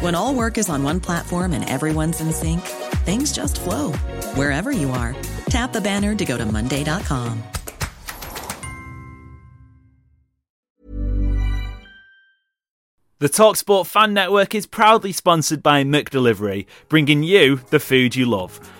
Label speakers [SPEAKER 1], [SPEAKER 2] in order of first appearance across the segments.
[SPEAKER 1] When all work is on one platform and everyone's in sync, things just flow wherever you are. Tap the banner to go to Monday.com.
[SPEAKER 2] The Talksport Fan Network is proudly sponsored by McDelivery, bringing you the food you love.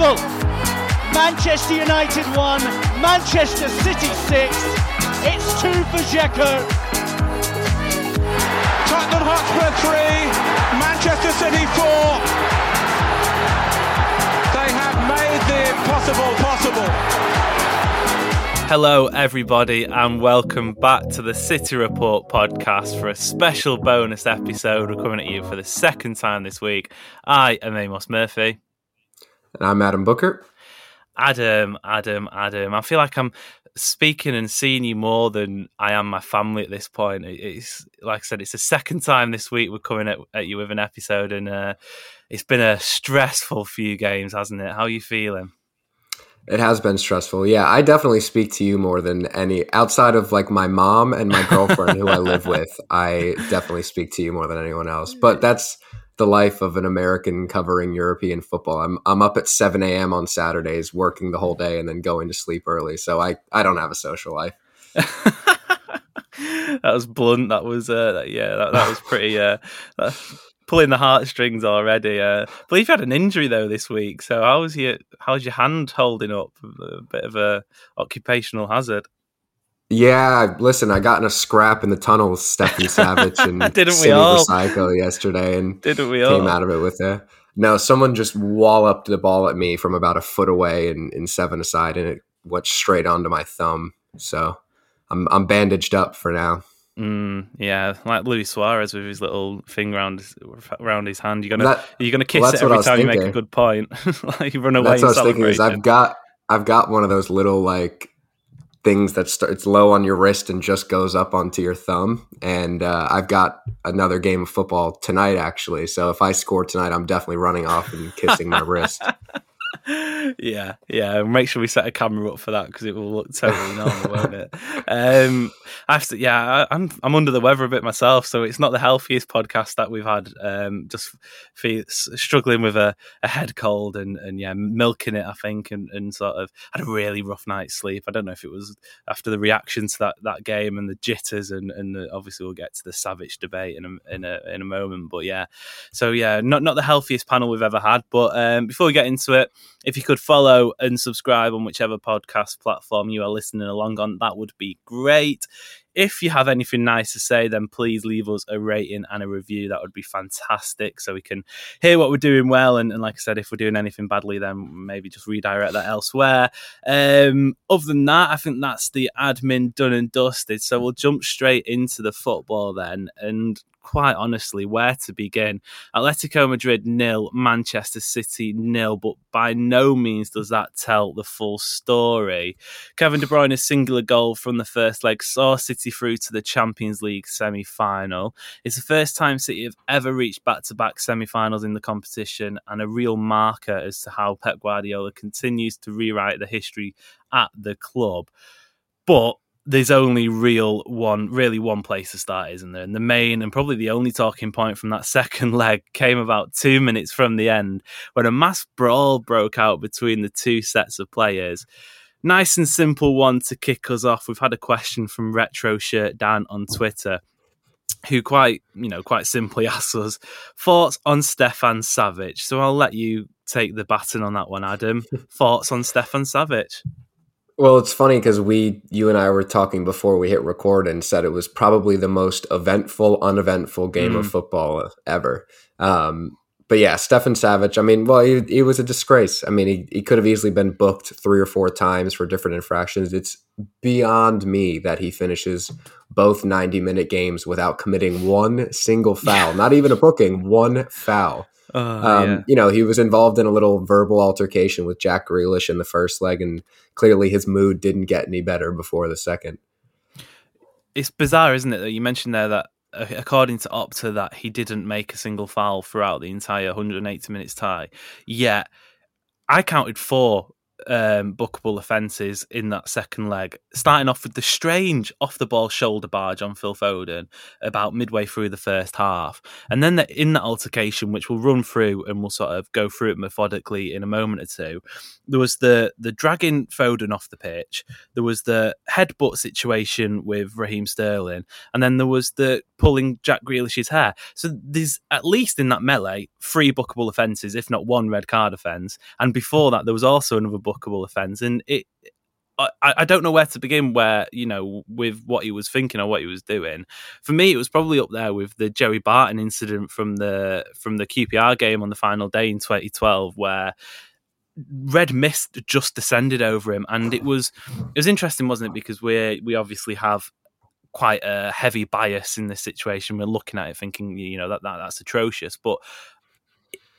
[SPEAKER 3] Unbelievable! Manchester United 1, Manchester City 6. It's 2 for Dzeko.
[SPEAKER 4] Tottenham Hotspur 3, Manchester City 4. They have made the impossible possible.
[SPEAKER 2] Hello, everybody, and welcome back to the City Report podcast for a special bonus episode. We're coming at you for the second time this week. I am Amos Murphy.
[SPEAKER 5] And I'm Adam Booker.
[SPEAKER 2] Adam, Adam, Adam. I feel like I'm speaking and seeing you more than I am my family at this point. It's like I said, it's the second time this week we're coming at, at you with an episode, and uh, it's been a stressful few games, hasn't it? How are you feeling?
[SPEAKER 5] It has been stressful. Yeah, I definitely speak to you more than any outside of like my mom and my girlfriend who I live with. I definitely speak to you more than anyone else. But that's the life of an American covering European football. I'm I'm up at 7 a.m. on Saturdays working the whole day and then going to sleep early. So I, I don't have a social life.
[SPEAKER 2] that was blunt. That was uh, yeah, that, that was pretty uh, pulling the heartstrings already. Uh, I believe you had an injury though this week. So how's your how's your hand holding up? A bit of a occupational hazard.
[SPEAKER 5] Yeah, listen, I got in a scrap in the tunnel with Savic and
[SPEAKER 2] Didn't we all?
[SPEAKER 5] Recycle yesterday, and
[SPEAKER 2] Didn't we
[SPEAKER 5] came
[SPEAKER 2] all?
[SPEAKER 5] out of it with a no. Someone just walloped the ball at me from about a foot away in, in seven aside, and it went straight onto my thumb. So I'm I'm bandaged up for now.
[SPEAKER 2] Mm, yeah, like Luis Suarez with his little thing around his, around his hand. You're gonna
[SPEAKER 5] That-
[SPEAKER 2] you're gonna kiss
[SPEAKER 5] well,
[SPEAKER 2] it every time you make a good point. like you run away
[SPEAKER 5] That's what I was thinking. Is. I've got I've got one of those little like things that start, it's low on your wrist and just goes up onto your thumb. And uh, I've got another game of football tonight actually. So if I score tonight, I'm definitely running off and kissing my wrist.
[SPEAKER 2] yeah, yeah. Make sure we set a camera up for that because it will look totally normal, won't it? Um, to, yeah, I, I'm I'm under the weather a bit myself, so it's not the healthiest podcast that we've had. Um, just feel, struggling with a, a head cold and and yeah, milking it. I think and, and sort of had a really rough night's sleep. I don't know if it was after the reaction to that, that game and the jitters and and the, obviously we'll get to the Savic debate in a in a in a moment. But yeah, so yeah, not not the healthiest panel we've ever had. But um, before we get into it, if you could follow and subscribe on whichever podcast platform you are listening along on, that would be great. If you have anything nice to say, then please leave us a rating and a review. That would be fantastic so we can hear what we're doing well. And, and like I said, if we're doing anything badly, then maybe just redirect that elsewhere. Um, other than that, I think that's the admin done and dusted. So we'll jump straight into the football then. And quite honestly where to begin. Atletico Madrid nil, Manchester City nil, but by no means does that tell the full story. Kevin De Bruyne's singular goal from the first leg saw City through to the Champions League semi final. It's the first time City have ever reached back to back semi finals in the competition and a real marker as to how Pep Guardiola continues to rewrite the history at the club. But there's only real one, really one place to start, isn't there? And the main and probably the only talking point from that second leg came about two minutes from the end when a mass brawl broke out between the two sets of players. Nice and simple one to kick us off. We've had a question from Retro Shirt Dan on Twitter who quite, you know, quite simply asks us thoughts on Stefan Savic. So I'll let you take the baton on that one, Adam. thoughts on Stefan Savic?
[SPEAKER 5] Well, it's funny because we, you and I were talking before we hit record and said it was probably the most eventful, uneventful game mm. of football ever. Um, but yeah, Stefan Savic, I mean, well, he, he, was a disgrace. I mean, he, he could have easily been booked three or four times for different infractions. It's beyond me that he finishes both 90 minute games without committing one single foul, not even a booking, one foul. Uh, um, yeah. You know, he was involved in a little verbal altercation with Jack Grealish in the first leg, and clearly his mood didn't get any better before the second.
[SPEAKER 2] It's bizarre, isn't it, that you mentioned there that uh, according to Opta, that he didn't make a single foul throughout the entire 180 minutes tie. Yet, I counted four um, bookable offences in that second leg, starting off with the strange off the ball shoulder barge on Phil Foden about midway through the first half. And then the, in that altercation, which we'll run through and we'll sort of go through it methodically in a moment or two, there was the, the dragging Foden off the pitch, there was the headbutt situation with Raheem Sterling, and then there was the pulling Jack Grealish's hair. So there's at least in that melee three bookable offences, if not one red card offence. And before that, there was also another bookable offence, and it. I, I don't know where to begin. Where you know, with what he was thinking or what he was doing. For me, it was probably up there with the Joey Barton incident from the from the QPR game on the final day in 2012, where red mist just descended over him, and it was it was interesting, wasn't it? Because we we obviously have quite a heavy bias in this situation. We're looking at it thinking, you know, that, that that's atrocious. But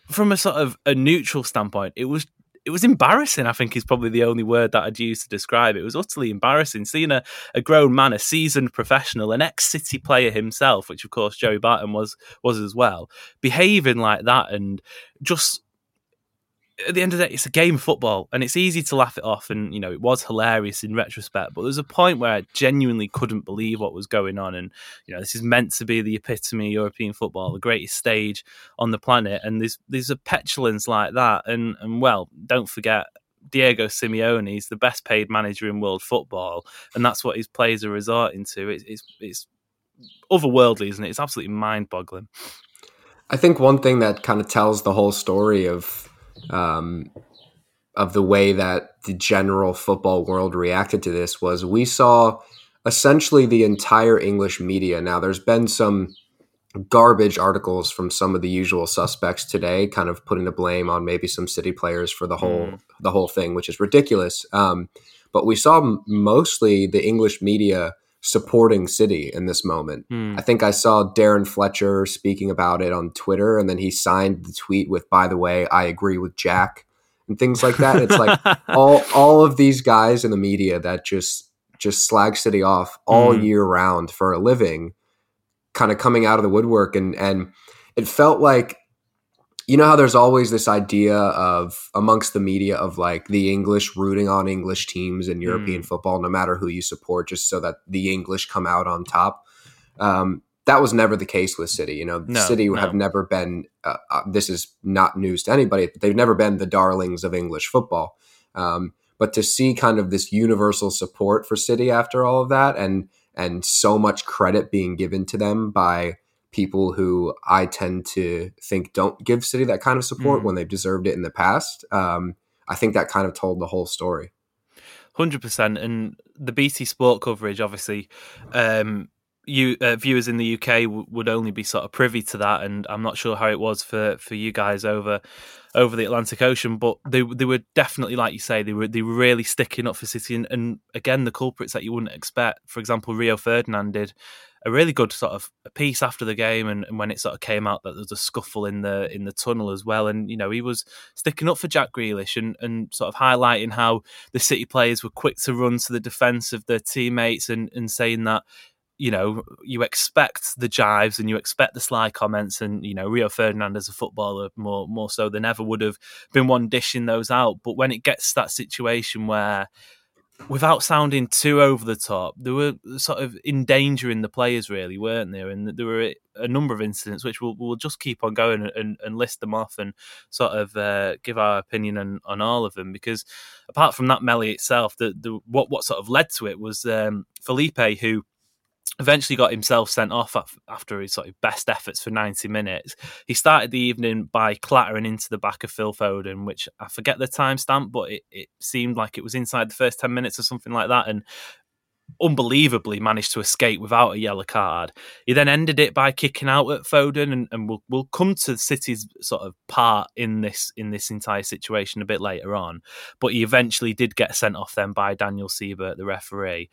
[SPEAKER 2] from a sort of a neutral standpoint, it was it was embarrassing. I think is probably the only word that I'd use to describe it. It was utterly embarrassing seeing a, a grown man, a seasoned professional, an ex City player himself, which of course Joey Barton was was as well, behaving like that and just at the end of the day, it's a game of football, and it's easy to laugh it off. And you know, it was hilarious in retrospect. But there's a point where I genuinely couldn't believe what was going on. And you know, this is meant to be the epitome of European football, the greatest stage on the planet. And there's there's a petulance like that. And and well, don't forget. Diego Simeone is the best paid manager in world football, and that's what his players are resorting to. It's, it's, it's otherworldly, isn't it? It's absolutely mind boggling.
[SPEAKER 5] I think one thing that kind of tells the whole story of um, of the way that the general football world reacted to this was we saw essentially the entire English media. Now, there's been some garbage articles from some of the usual suspects today, kind of putting the blame on maybe some city players for the whole mm. the whole thing, which is ridiculous. Um, but we saw mostly the English media supporting City in this moment. Mm. I think I saw Darren Fletcher speaking about it on Twitter, and then he signed the tweet with, "By the way, I agree with Jack," and things like that. It's like all all of these guys in the media that just just slag City off all mm. year round for a living, kind of coming out of the woodwork, and and it felt like you know how there's always this idea of amongst the media of like the English rooting on English teams in European mm. football, no matter who you support, just so that the English come out on top. Um, that was never the case with City. You know, no, City no. have never been. Uh, uh, this is not news to anybody. But they've never been the darlings of English football. Um, but to see kind of this universal support for City after all of that, and and so much credit being given to them by people who I tend to think don't give City that kind of support mm. when they've deserved it in the past. Um, I think that kind of told the whole story.
[SPEAKER 2] Hundred percent, and the BT Sport coverage, obviously, um, you uh, viewers in the UK w- would only be sort of privy to that, and I'm not sure how it was for for you guys over over the Atlantic Ocean, but they they were definitely, like you say, they were they were really sticking up for City, and, and again, the culprits that you wouldn't expect. For example, Rio Ferdinand did a really good sort of piece after the game, and, and, when it sort of came out that there was a scuffle in the in the tunnel as well, and you know he was sticking up for Jack Grealish and and sort of highlighting how the City players were quick to run to the defence of their teammates and and saying that you know, you expect the jives and you expect the sly comments, and you know, Rio Ferdinand as a footballer more more so than ever would have been one dishing those out. But when it gets to that situation where without sounding too over the top, they were sort of endangering the players, really, weren't there? And there were a number of incidents which we'll, we'll just keep on going and, and list them off and sort of uh, give our opinion on, on all of them. Because apart from that melee itself, the, the what what sort of led to it was um, Felipe, who eventually got himself sent off after his sort of best efforts for 90 minutes. He started the evening by clattering into the back of Phil Foden, which I forget the timestamp, but it, it seemed like it was inside the first 10 minutes or something like that. And unbelievably managed to escape without a yellow card. He then ended it by kicking out at Foden, and, and we'll we'll come to City's sort of part in this in this entire situation a bit later on. But he eventually did get sent off then by Daniel Siebert, the referee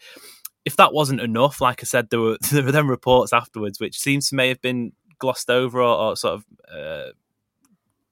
[SPEAKER 2] if that wasn't enough, like I said, there were there were then reports afterwards, which seems to may have been glossed over or, or sort of uh,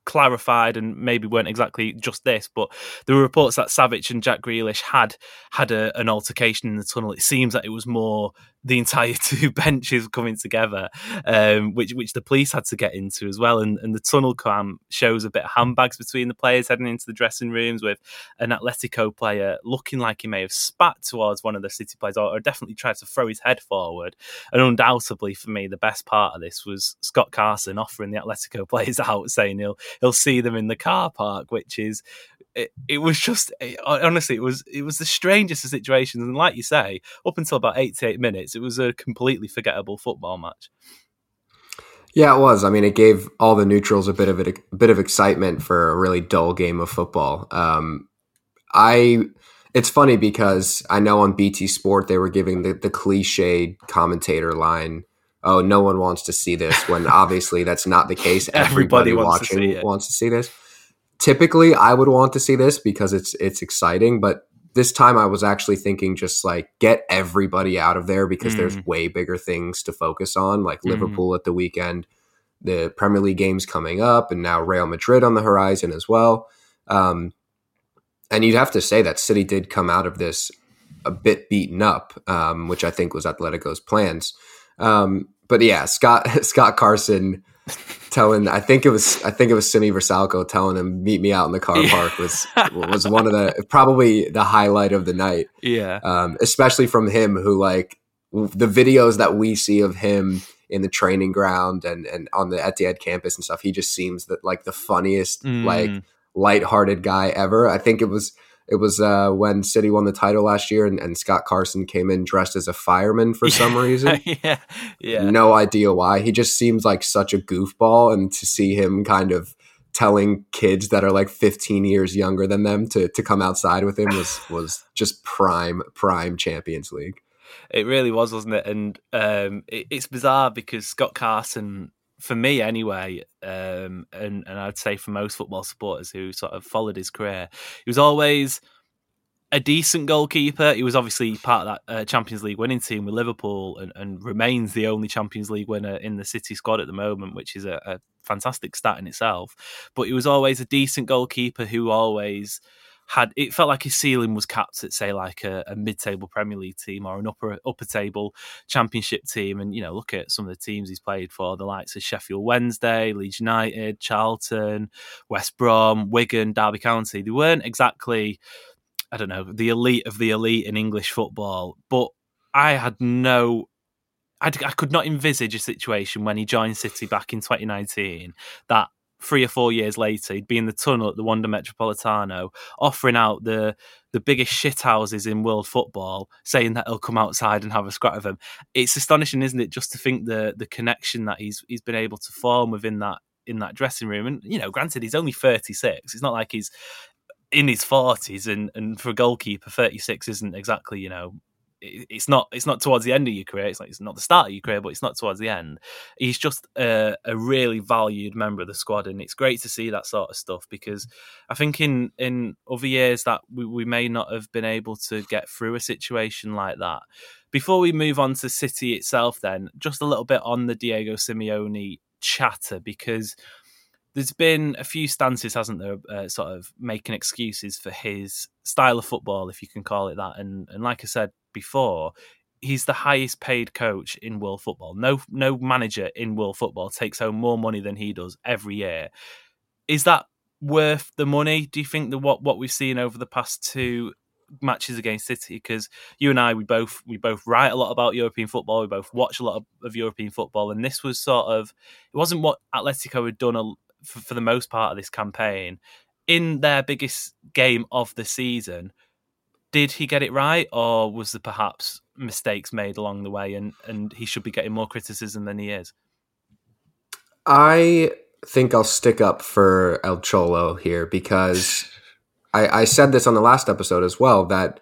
[SPEAKER 2] clarified and maybe weren't exactly just this, but there were reports that Savic and Jack Grealish had had a, an altercation in the tunnel. It seems that it was more the entire two benches coming together, um, which which the police had to get into as well. And, and the tunnel cam shows a bit of handbags between the players heading into the dressing rooms with an Atletico player looking like he may have spat towards one of the City players or, or definitely tried to throw his head forward. And undoubtedly for me, the best part of this was Scott Carson offering the Atletico players out, saying he'll he'll see them in the car park, which is it, it was just it, honestly it was it was the strangest of situations and like you say up until about 88 minutes it was a completely forgettable football match.
[SPEAKER 5] Yeah it was. I mean it gave all the neutrals a bit of a, a bit of excitement for a really dull game of football. Um, i it's funny because i know on bt sport they were giving the, the cliched commentator line oh no one wants to see this when obviously that's not the case. Everybody, everybody wants watching to wants to see this. Typically I would want to see this because it's it's exciting, but this time I was actually thinking just like get everybody out of there because mm. there's way bigger things to focus on, like mm. Liverpool at the weekend, the Premier League games coming up, and now Real Madrid on the horizon as well. Um, and you'd have to say that City did come out of this a bit beaten up, um, which I think was Atletico's plans. Um, but yeah, Scott Scott Carson telling I think it was I think it was Sime Vrsaljko telling him meet me out in the car park was was one of the probably the highlight of the night.
[SPEAKER 2] Yeah.
[SPEAKER 5] Um, especially from him who like the videos that we see of him in the training ground and and on the Etihad campus and stuff, he just seems that like the funniest mm. like lighthearted guy ever. I think it was it was uh, when City won the title last year, and, and, Scott Carson came in dressed as a fireman for some reason.
[SPEAKER 2] yeah, yeah.
[SPEAKER 5] No idea why. He just seems like such a goofball, and to see him kind of telling kids that are like 15 years younger than them to to come outside with him was was just prime prime Champions League.
[SPEAKER 2] It really was, wasn't it? And um, it, it's bizarre because Scott Carson for me anyway, um, and and I'd say for most football supporters who sort of followed his career, he was always a decent goalkeeper. He was obviously part of that uh, Champions League winning team with Liverpool, and, and, remains the only Champions League winner in the City squad at the moment, which is a, a fantastic stat in itself. But he was always a decent goalkeeper who always had it felt like his ceiling was capped at say like a, a, mid-table Premier League team or an upper upper table Championship team. And you know, look at some of the teams he's played for: the likes of Sheffield Wednesday, Leeds United, Charlton, West Brom, Wigan, Derby County. They weren't exactly, I don't know, the elite of the elite in English football, but I had no I, could not envisage a situation when he joined City back in 2019 that three or four years later, he'd be in the tunnel at the Wanda Metropolitano, offering out the the biggest shit houses in world football, saying that he'll come outside and have a scrap of him. It's astonishing, isn't it, just to think the the connection that he's he's been able to form within that in that dressing room. And you know, granted, he's only thirty six. It's not like he's in his forties, and and for a goalkeeper, thirty six isn't exactly you know it's not it's not towards the end of your career. It's like it's not the start of your career, but it's not towards the end. He's just a, a, really valued member of the squad, and it's great to see that sort of stuff because I think in in other years that we, we may not have been able to get through a situation like that Before we move on to City itself, then just a little bit on the Diego Simeone chatter because there's been a few stances, hasn't there, uh, sort of making excuses for his style of football, if you can call it that. And and like I said before, he's the highest paid coach in world football. No no manager in world football takes home more money than he does every year. Is that worth the money? Do you think that what what we've seen over the past two matches against City? Because you and I, we both we both write a lot about European football. We both watch a lot of, of European football, and this was sort of it wasn't what Atletico had done a, for, for the most part of this campaign in their biggest game of the season. Did he get it right, or was there perhaps mistakes made along the way, and and he should be getting more criticism than he is?
[SPEAKER 5] I think I'll stick up for El Cholo here because I, I said this on the last episode as well that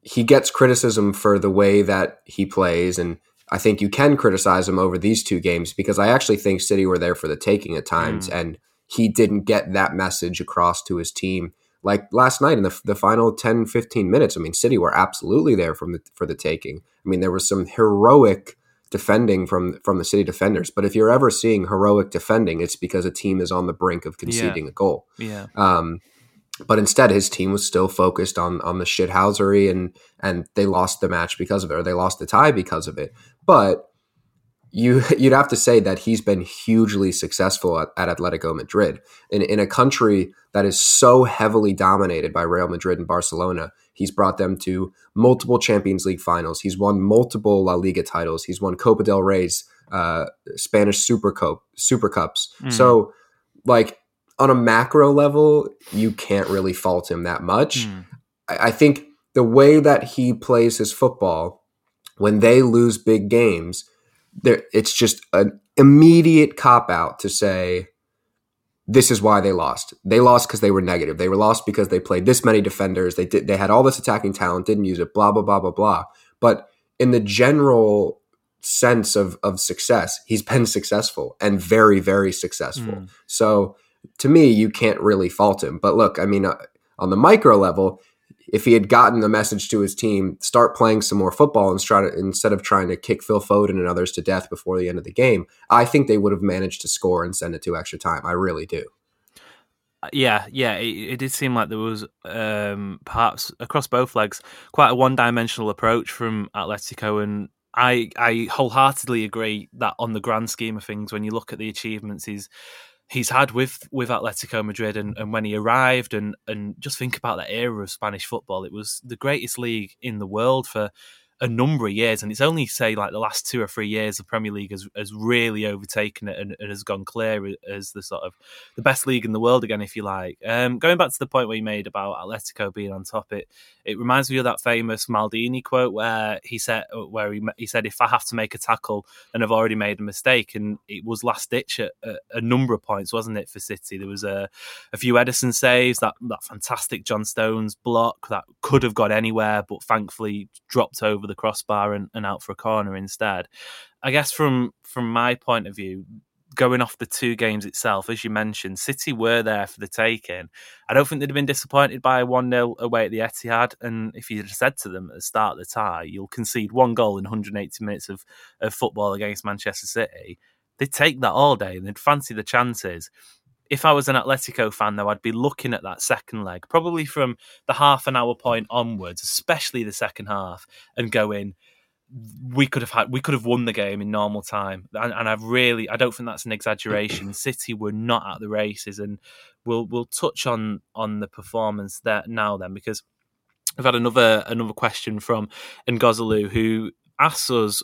[SPEAKER 5] he gets criticism for the way that he plays and I think you can criticize him over these two games because I actually think City were there for the taking at times mm. and he didn't get that message across to his team like last night in the, the final 10 15 minutes i mean city were absolutely there from the, for the taking. I mean there was some heroic defending from from the city defenders but if you're ever seeing heroic defending it's because a team is on the brink of conceding
[SPEAKER 2] yeah.
[SPEAKER 5] a goal.
[SPEAKER 2] Yeah.
[SPEAKER 5] Um, but instead his team was still focused on on the shithousery and and they lost the match because of it or they lost the tie because of it. But you you'd have to say that he's been hugely successful at, at, Atletico Madrid in in a country that is so heavily dominated by Real Madrid and Barcelona. He's brought them to multiple Champions League finals. He's won multiple La Liga titles. He's won Copa del Rey's uh, Spanish Super Cup, Super Cups. Mm. So, like on a macro level, you can't really fault him that much. Mm. I, I think the way that he plays his football when they lose big games there it's just an immediate cop out to say this is why they lost. They lost because they were negative. They were lost because they played this many defenders. They did they had all this attacking talent, didn't use it, blah, blah, blah, blah, blah. But in the general sense of of success, he's been successful and very, very successful. Mm. So to me, you can't really fault him. But look, I mean, uh, on the micro level, if he had gotten the message to his team, start playing some more football and try to, instead of trying to kick Phil Foden and others to death before the end of the game, I think they would have managed to score and send it to extra time. I really do.
[SPEAKER 2] Yeah, yeah, it, it did seem like there was um, perhaps across both legs quite a one-dimensional approach from Atletico, and I I wholeheartedly agree that on the grand scheme of things, when you look at the achievements, he's he's had with with Atletico Madrid and, and when he arrived and and just think about that era of Spanish football. It was the greatest league in the world for a number of years, and it's only say like the last two or three years the Premier League has, has really overtaken it and, and, has gone clear as the sort of the best league in the world again, if you like. Um, going back to the point where you made about Atletico being on top, it it reminds me of that famous Maldini quote where he said where he, he said if I have to make a tackle and I've already made a mistake, and it was last ditch at a, a number of points, wasn't it for City? There was a a few Ederson saves, that that fantastic John Stones block that could have got anywhere, but thankfully dropped over the the crossbar and, and out for a corner instead. I guess from from my point of view, going off the two games itself, as you mentioned, City were there for the taking. I don't think they'd have been disappointed by a 1 0 away at the Etihad. And if you'd have said to them at the start of the tie, you'll concede one goal in 180 minutes of, of football against Manchester City, they'd take that all day and they'd fancy the chances if I was an Atletico fan, though, I'd be looking at that second leg, probably from the half an hour point onwards, especially the second half, and going, we could have had, we could have won the game in normal time. And, and I've really, I don't think that's an exaggeration. City were not at the races, and we'll we'll touch on on the performance there now then because. I've had another another question from Ngozalu who asks us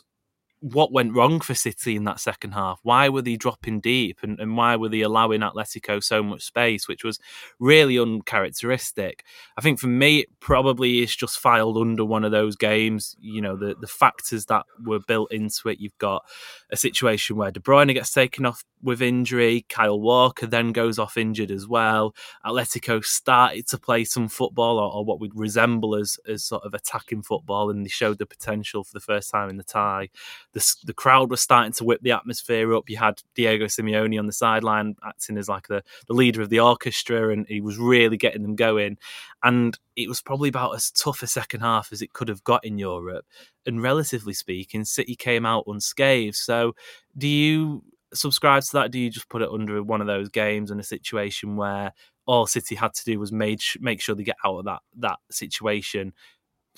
[SPEAKER 2] what went wrong for City in that second half? Why were they dropping deep and, and why were they allowing Atletico so much space, which was really uncharacteristic? I think for me, it probably is just filed under one of those games. You know, the, the factors that were built into it. You've got a situation where De Bruyne gets taken off with injury. Kyle Walker then goes off injured as well. Atletico started to play some football or, or what would resemble as, as sort of attacking football and they showed the potential for the first time in the tie the the crowd was starting to whip the atmosphere up. You had Diego Simeone on the sideline acting as like the the leader of the orchestra, and he was really getting them going. And it was probably about as tough a second half as it could have got in Europe. And relatively speaking, City came out unscathed. So, do you subscribe to that? Do you just put it under one of those games and a situation where all City had to do was made make sure they get out of that that situation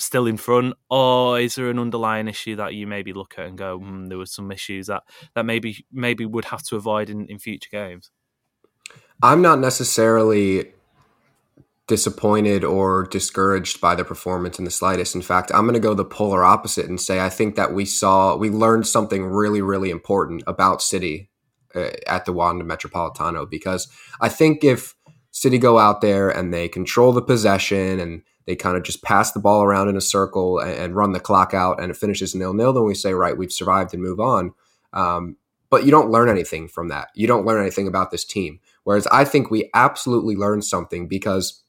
[SPEAKER 2] still in front, or is there an underlying issue that you maybe look at and go, hmm, there were some issues that that maybe maybe would have to avoid in, in future games?
[SPEAKER 5] I'm not necessarily disappointed or discouraged by the performance in the slightest. In fact, I'm going to go the polar opposite and say I think that we saw we learned something really really important about City uh, at the Wanda Metropolitano because I think if City go out there and they control the possession and they kind of just pass the ball around in a circle and, and run the clock out and it finishes nil nil, then we say, right, we've survived and move on. Um, but you don't learn anything from that. You don't learn anything about this team. Whereas I think we absolutely learned something because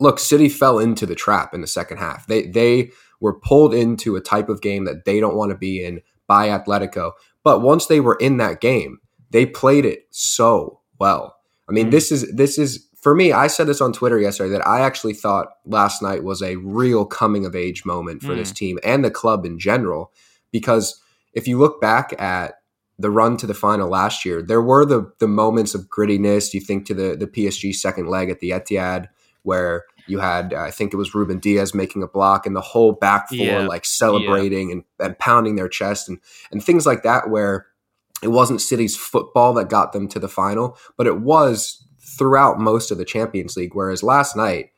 [SPEAKER 5] look, City fell into the trap in the second half. They they were pulled into a type of game that they don't want to be in by Atletico. But once they were in that game, they played it so well. I mean, mm-hmm. this is this is for me. I said this on Twitter yesterday that I actually thought last night was a real coming of age moment for mm. this team and the club in general. Because if you look back at the run to the final last year, there were the the moments of grittiness. You think to the the PSG second leg at the Etihad where you had I think it was Ruben Dias making a block and the whole back four yeah. like celebrating yeah. and, and pounding their chest and and things like that where it wasn't City's football that got them to the final, but it was throughout most of the Champions League. Whereas last night,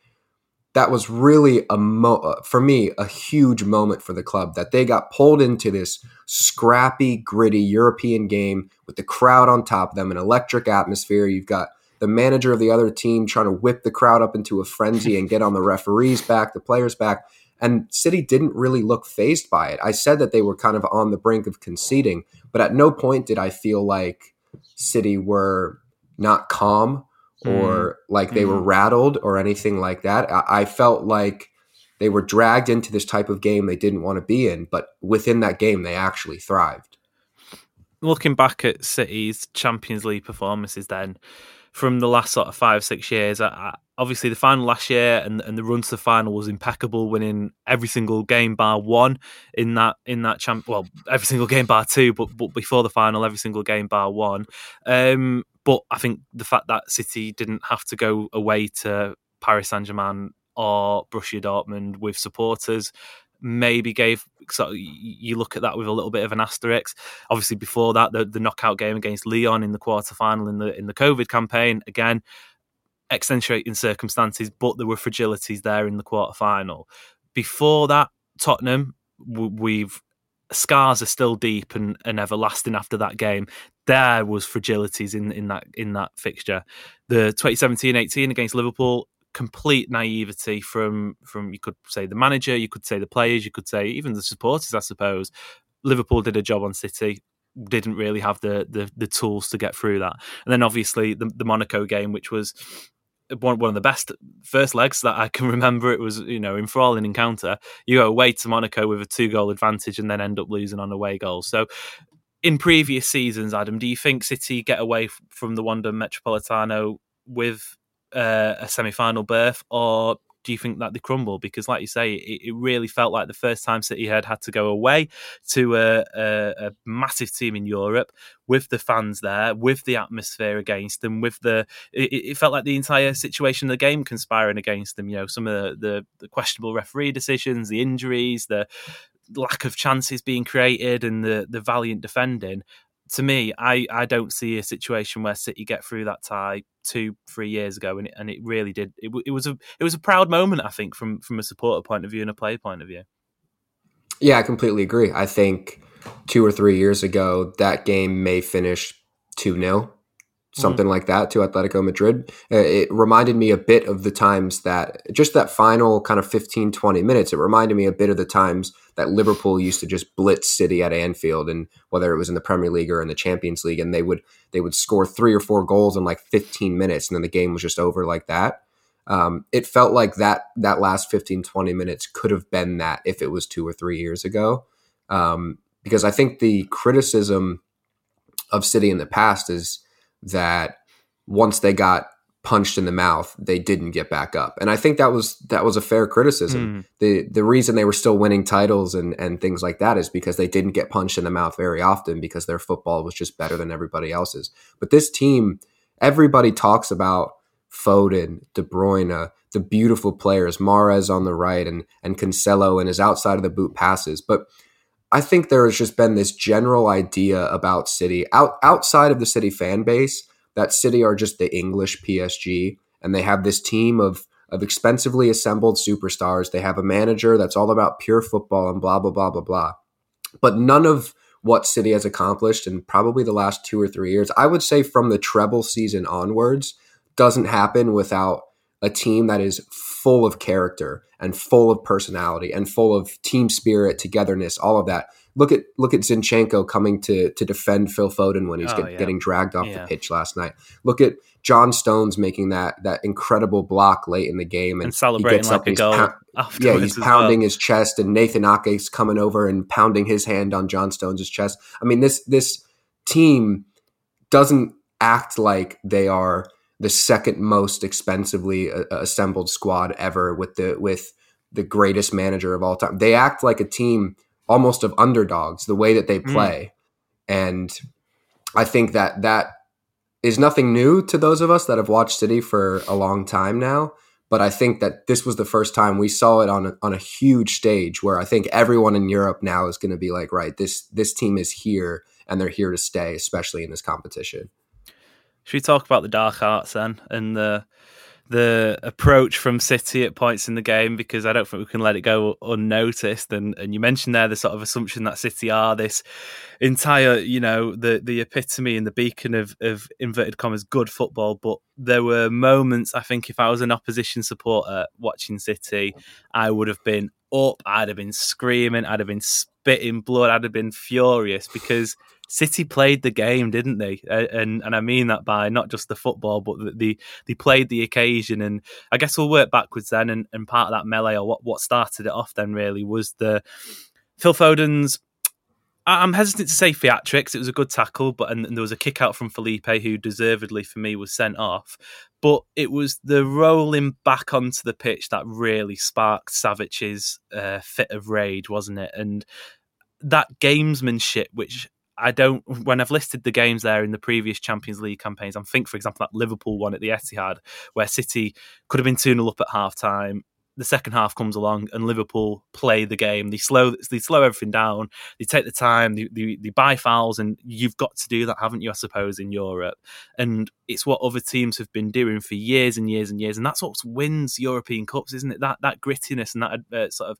[SPEAKER 5] that was really a mo- uh, for me a huge moment for the club that they got pulled into this scrappy, gritty European game with the crowd on top of them, an electric atmosphere. You've got the manager of the other team trying to whip the crowd up into a frenzy and get on the referees back, the players back. And City didn't really look phased by it. I said that they were kind of on the brink of conceding, but at no point did I feel like City were not calm or mm. like they mm. were rattled or anything like that. I, I felt like they were dragged into this type of game they didn't want to be in, but within that game, they actually thrived.
[SPEAKER 2] Looking back at City's Champions League performances, then from the last sort of five six years. I, I, obviously, the final last year and and the run to the final was impeccable, winning every single game bar one in that in that champ. Well, every single game bar two, but but before the final, every single game bar one. Um, but I think the fact that City didn't have to go away to Paris Saint Germain or Borussia Dortmund with supporters maybe gave so you look at that with a little bit of an asterisk. Obviously, before that, the, the knockout game against Lyon in the quarterfinal in the in the COVID campaign, again, accentuating circumstances, but there were fragilities there in the quarterfinal. Before that, Tottenham, we've scars are still deep and, and everlasting after that game. There was fragilities in, in that in that fixture. The 2017-18 against Liverpool, complete naivety from from you could say the manager, you could say the players, you could say even the supporters. I suppose Liverpool did a job on City, didn't really have the the, the tools to get through that, and then obviously the, the Monaco game, which was one, one of the best first legs that I can remember. It was, you know, in an encounter. You go away to Monaco with a two goal advantage and then end up losing on away goals. So, in previous seasons, Adam, do you think City get away from the Wanda Metropolitano with uh, a semi final berth, or do you think that they crumble? Because, like you say, it, it, really felt like the first time City had had to go away to a, a, a, massive team in Europe with the fans there, with the atmosphere against them, with the it, it felt like the entire situation, of the game conspiring against them. You know, some of the, the, the questionable referee decisions, the injuries, the lack of chances being created, and the the valiant defending to me, I, I don't see a situation where City get through that tie two three years ago, and it, and it really did. It, it was a it was a proud moment, I think, from from a supporter point of view and a player point of view.
[SPEAKER 5] Yeah, I completely agree. I think two or three years ago, that game may finish two 0 something mm. like that to Atletico Madrid. Uh, it reminded me a bit of the times that just that final kind of 15 20 minutes, it reminded me a bit of the times that Liverpool used to just blitz City at Anfield and whether it was in the Premier League or in the Champions League and they would they would score 3 or 4 goals in like 15 minutes and then the game was just over like that. Um, it felt like that that last 15 20 minutes could have been that if it was 2 or 3 years ago. Um, because I think the criticism of City in the past is that once they got punched in the mouth, they didn't get back up. And I think that was that was a fair criticism.
[SPEAKER 2] Mm.
[SPEAKER 5] The the reason they were still winning titles and and things like that is because they didn't get punched in the mouth very often because their football was just better than everybody else's. But this team, everybody talks about Foden, De Bruyne, the beautiful players, Mahrez on the right and and Cancelo and his outside of the boot passes. But I think there has just been this general idea about City out outside of the City fan base that City are just the English PSG and they have this team of of expensively assembled superstars. They have a manager that's all about pure football and blah blah blah blah blah. But none of what City has accomplished in probably the last 2 or 3 years, I would say from the treble season onwards, doesn't happen without a team that is full of character and full of personality and full of team spirit, togetherness, all of that. Look at look at Zinchenko coming to to defend Phil Foden when he's
[SPEAKER 2] Oh,
[SPEAKER 5] get,
[SPEAKER 2] yeah.
[SPEAKER 5] getting dragged off
[SPEAKER 2] Yeah.
[SPEAKER 5] the pitch last night. Look at John Stones making that that incredible block late in the game
[SPEAKER 2] and
[SPEAKER 5] he
[SPEAKER 2] celebrating
[SPEAKER 5] gets
[SPEAKER 2] like
[SPEAKER 5] up
[SPEAKER 2] a
[SPEAKER 5] he's
[SPEAKER 2] goal
[SPEAKER 5] pound- yeah, he's pounding
[SPEAKER 2] well.
[SPEAKER 5] his chest, and Nathan Ake's coming over and pounding his hand on John Stones' chest. I mean, this this team doesn't act like they are the second most expensively uh, assembled squad ever with the with the greatest manager of all time. They act like a team almost of underdogs the way that they
[SPEAKER 2] Mm.
[SPEAKER 5] play, and I think that that is nothing new to those of us that have watched City for a long time now but I think that this was the first time we saw it on a, on a huge stage where I think everyone in Europe now is going to be like, right, this this team is here and they're here to stay, especially in this competition.
[SPEAKER 2] Should we talk about the dark arts then and the the approach from City at points in the game? Because I don't think we can let it go unnoticed. And and you mentioned there the sort of assumption that City are this entire, you know, the the epitome and the beacon of of inverted commas good football. But there were moments I think if I was an opposition supporter watching City, I would have been up. I'd have been screaming. I'd have been spitting blood. I'd have been furious because City played the game, didn't they? And and I mean that by not just the football, but the, the they played the occasion. And I guess we'll work backwards then. And, and part of that melee, or what what started it off, then really was the Phil Foden's. I'm hesitant to say theatrics. It was a good tackle, but and, and there was a kick out from Felipe, who deservedly for me was sent off. But it was the rolling back onto the pitch that really sparked Savic's uh, fit of rage, wasn't it? And that gamesmanship, which I don't. When I've listed the games there in the previous Champions League campaigns, I think, for example, that Liverpool one at the Etihad, where City could have been two 0 up at half time. The second half comes along and Liverpool play the game. They slow, they slow everything down. They take the time. They, they, they buy fouls, and you've got to do that, haven't you? I suppose in Europe, and it's what other teams have been doing for years and years and years, and that's what wins European cups, isn't it? That that grittiness and that uh, sort of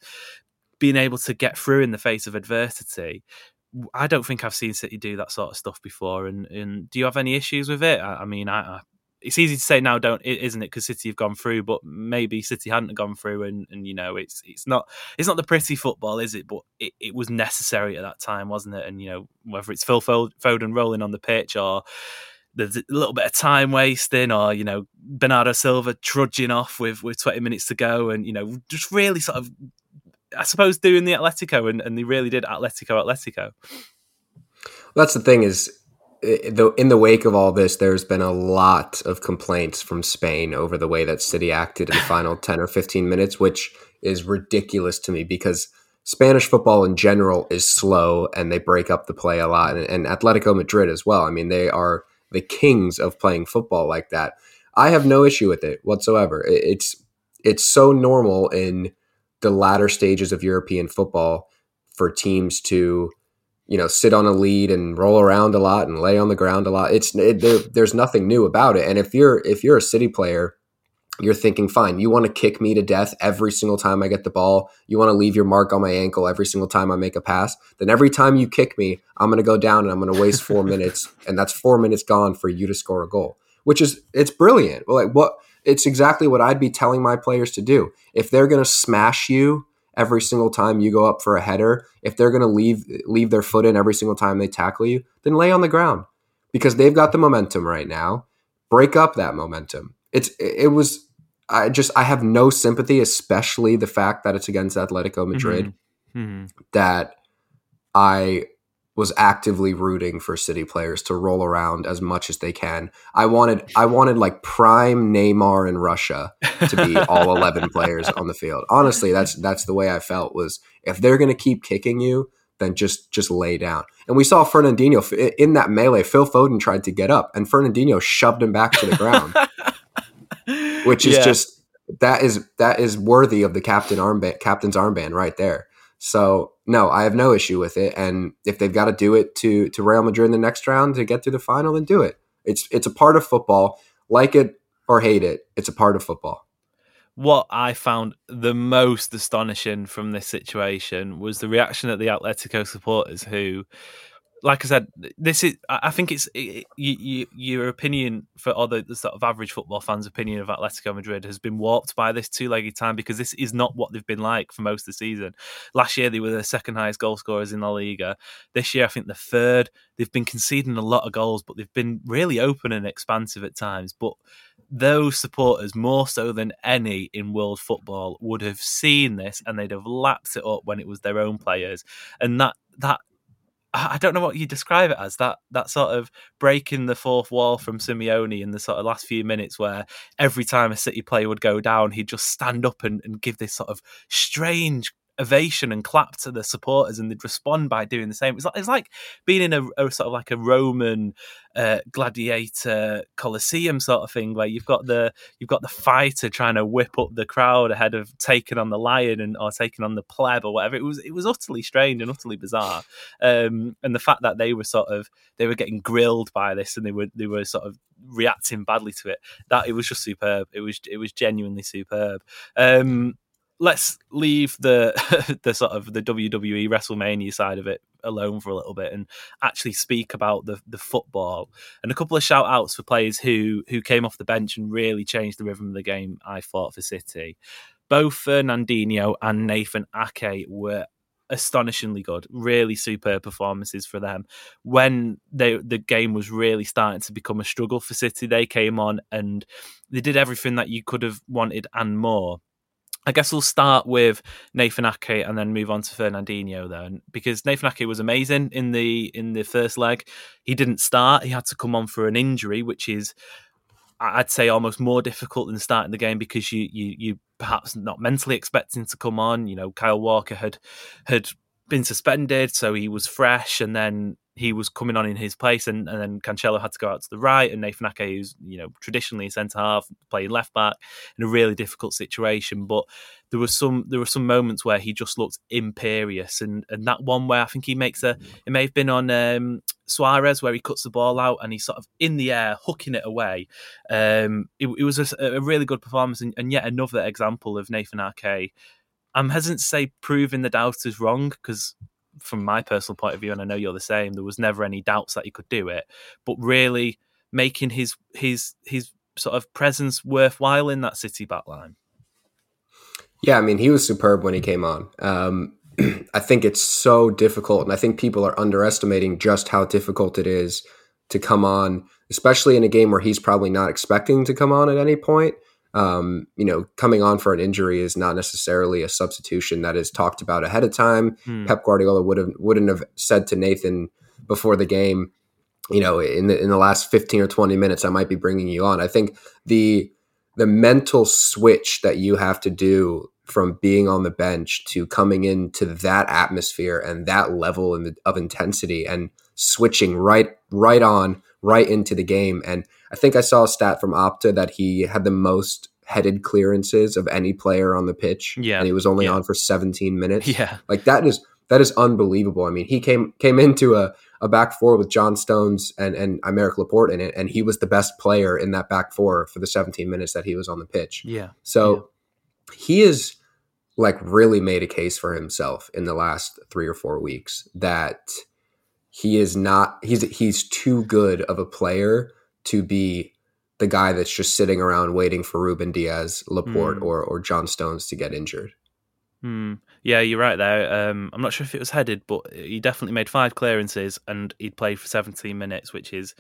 [SPEAKER 2] being able to get through in the face of adversity. I don't think I've seen City do that sort of stuff before. And, and do you have any issues with it? I, I mean, I, I, it's easy to say now, don't isn't it? Because City have gone through, but maybe City hadn't gone through, and, and you know, it's it's not it's not the pretty football, is it? But it, it was necessary at that time, wasn't it? And you know, whether it's Phil Foden rolling on the pitch or there's a little bit of time wasting, or you know, Bernardo Silva trudging off with with 20 minutes to go, and you know, just really sort of I suppose doing the Atletico, and, and they really did Atletico, Atletico.
[SPEAKER 5] That's the thing is, though in the wake of all this, there's been a lot of complaints from Spain over the way that City acted in the final 10 or 15 minutes, which is ridiculous to me because Spanish football in general is slow and they break up the play a lot. And, and Atletico Madrid as well. I mean, they are the kings of playing football like that. I have no issue with it whatsoever. It's it's so normal in the latter stages of European football for teams to, you know, sit on a lead and roll around a lot and lay on the ground a lot. It's it, there, there's nothing new about it. And if you're if you're a City player, you're thinking, fine, you want to kick me to death every single time I get the ball. You want to leave your mark on my ankle every single time I make a pass. Then every time you kick me, I'm going to go down and I'm going to waste four minutes, and that's four minutes gone for you to score a goal. Which is it's brilliant. Like what it's exactly what I'd be telling my players to do. If they're going to smash you every single time you go up for a header, if they're going to leave leave their foot in every single time they tackle you, then lay on the ground because they've got the momentum right now. Break up that momentum. It's it was I just I have no sympathy, especially the fact that it's against Atletico Madrid.
[SPEAKER 2] Mm-hmm.
[SPEAKER 5] That I was actively rooting for City players to roll around as much as they can. I wanted I wanted like prime Neymar in Russia to be all 11 players on the field. Honestly, that's that's the way I felt was if they're going to keep kicking you, then just just lay down. And we saw Fernandinho in that melee. Phil Foden tried to get up, and Fernandinho shoved him back to the ground, which is yeah. just that is that is worthy of the captain armband, captain's armband right there. So no, I have no issue with it. And if they've got to do it to to Real Madrid in the next round to get to the final, then do it. It's it's a part of football. Like it or hate it, it's a part of football
[SPEAKER 2] what I found the most astonishing from this situation was the reaction of the Atletico supporters who like I said, this is. I think it's it, you, you, your opinion for other the sort of average football fans' opinion of Atletico Madrid has been warped by this two-legged time because this is not what they've been like for most of the season. Last year they were the second highest goal scorers in La Liga. This year I think the third. They've been conceding a lot of goals, but they've been really open and expansive at times. But those supporters, more so than any in world football, would have seen this and they'd have lapped it up when it was their own players, and that that I don't know what you describe it as that that sort of breaking the fourth wall from Simeone in the sort of last few minutes where every time a City player would go down, he'd just stand up and, and give this sort of strange ovation and clap to the supporters and they'd respond by doing the same. It's like, it's like being in a, a sort of like a Roman uh, gladiator coliseum sort of thing where you've got the you've got the fighter trying to whip up the crowd ahead of taking on the lion and or taking on the pleb or whatever. It was it was utterly strange and utterly bizarre. Um, and the fact that they were sort of they were getting grilled by this and they were they were sort of reacting badly to it. That it was just superb. It was it was genuinely superb. Um, let's leave the the sort of the WWE WrestleMania side of it alone for a little bit and actually speak about the the football and a couple of shout outs for players who who came off the bench and really changed the rhythm of the game I thought for City. Both Fernandinho and Nathan Ake were astonishingly good, really superb performances for them. When they, the game was really starting to become a struggle for City, they came on and they did everything that you could have wanted and more. I guess we'll start with Nathan Ake and then move on to Fernandinho then, because Nathan Ake was amazing in the in the first leg. He didn't start; he had to come on for an injury, which is, I'd say, almost more difficult than starting the game because you you you perhaps not mentally expecting to come on. You know, Kyle Walker had had been suspended, so he was fresh, and then he was coming on in his place, and, and then Cancelo had to go out to the right, and Nathan Ake, who's you know traditionally a centre half, playing left back in a really difficult situation. But there was some there were some moments where he just looked imperious, and and that one where I think he makes a it may have been on um, Suarez where he cuts the ball out and he's sort of in the air hooking it away. Um, it, it was a, a, really good performance, and, and yet another example of Nathan Ake. I'm hesitant to say proving the doubters wrong because from my personal point of view, and I know you're the same, there was never any doubts that he could do it. But really making his his his sort of presence worthwhile in that City backline.
[SPEAKER 5] Yeah, I mean, he was superb when he came on. Um, I think it's so difficult, and I think people are underestimating just how difficult it is to come on, especially in a game where he's probably not expecting to come on at any point um, you know, coming on for an injury is not necessarily a substitution that is talked about ahead of time. Hmm. Pep Guardiola would have wouldn't have said to Nathan before the game, you know, in the in the last fifteen or twenty minutes, I might be bringing you on. I think the the mental switch that you have to do from being on the bench to coming into that atmosphere and that level of intensity and switching right right on right into the game. And I think I saw a stat from Opta that he had the most headed clearances of any player on the pitch.
[SPEAKER 2] Yeah.
[SPEAKER 5] And he was only
[SPEAKER 2] yeah.
[SPEAKER 5] on for 17 minutes.
[SPEAKER 2] Yeah.
[SPEAKER 5] Like that is that is unbelievable. I mean, he came came into a, a back four with John Stones and, and Aymeric Laporte in it, and he was the best player in that back four for the 17 minutes that he was on the pitch.
[SPEAKER 2] Yeah.
[SPEAKER 5] So yeah. he is like really made a case for himself in the last three or four weeks that – he is not he's he's too good of a player to be the guy that's just sitting around waiting for Ruben Dias, Laporte, mm. or or John Stones to get injured.
[SPEAKER 2] Mm. Yeah, you're right there. Um, I'm not sure if it was headed, but he definitely made five clearances and he'd played for 17 minutes, which is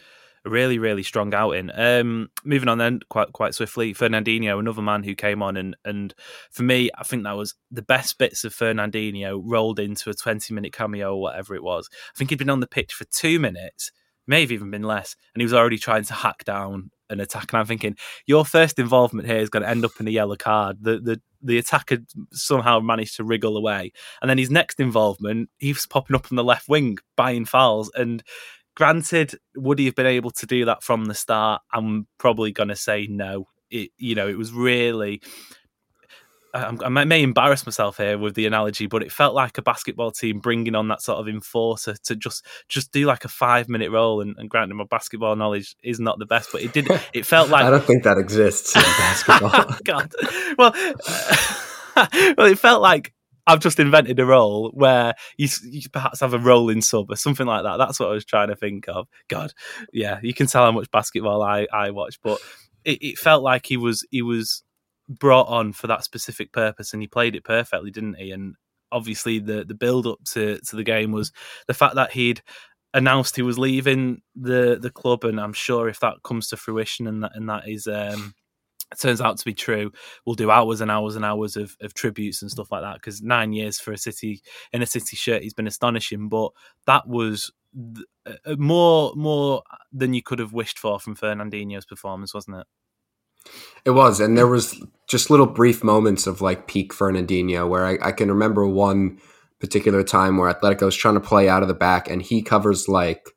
[SPEAKER 2] really really strong outing. Um, moving on then quite quite swiftly, Fernandinho, another man who came on and and for me, I think that was the best bits of Fernandinho rolled into a twenty minute cameo or whatever it was. I think he'd been on the pitch for two minutes, may have even been less, and he was already trying to hack down an attack. And I'm thinking, your first involvement here is going to end up in a yellow card. The the the attacker somehow managed to wriggle away, and then his next involvement, he was popping up on the left wing, buying fouls. And granted, would he have been able to do that from the start? I'm probably going to say no. It, you know, it was really um, I may embarrass myself here with the analogy, but it felt like a basketball team bringing on that sort of enforcer to just just do like a five minute roll. And, and granted, my basketball knowledge is not the best, but it did. It felt like
[SPEAKER 5] I don't think that exists in basketball.
[SPEAKER 2] Oh, God, well, well, it felt like I've just invented a role where you, you, perhaps have a rolling sub or something like that. That's what I was trying to think of. God, yeah, you can tell how much basketball I, I watch, but it, it felt like he was he was brought on for that specific purpose, and he played it perfectly, didn't he? And obviously, the the build up to to the game was the fact that he'd announced he was leaving the the club, and I'm sure if that comes to fruition and that and that is. Um, turns out to be true, we'll do hours and hours and hours of, of tributes and stuff like that. Because nine years for a city in a city shirt, he's been astonishing. But that was th- uh, more more than you could have wished for from Fernandinho's performance, wasn't it?
[SPEAKER 5] It was, and there mm. was just little brief moments of like peak Fernandinho where I, I can remember one particular time where Atletico was trying to play out of the back and he covers like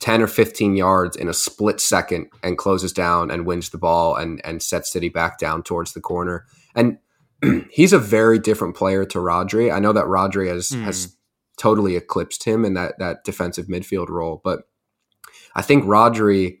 [SPEAKER 5] 10 or 15 yards in a split second and closes down and wins the ball and, and sets City back down towards the corner. And he's a very different player to Rodri. I know that Rodri has, mm. has totally eclipsed him in that, that defensive midfield role, but I think Rodri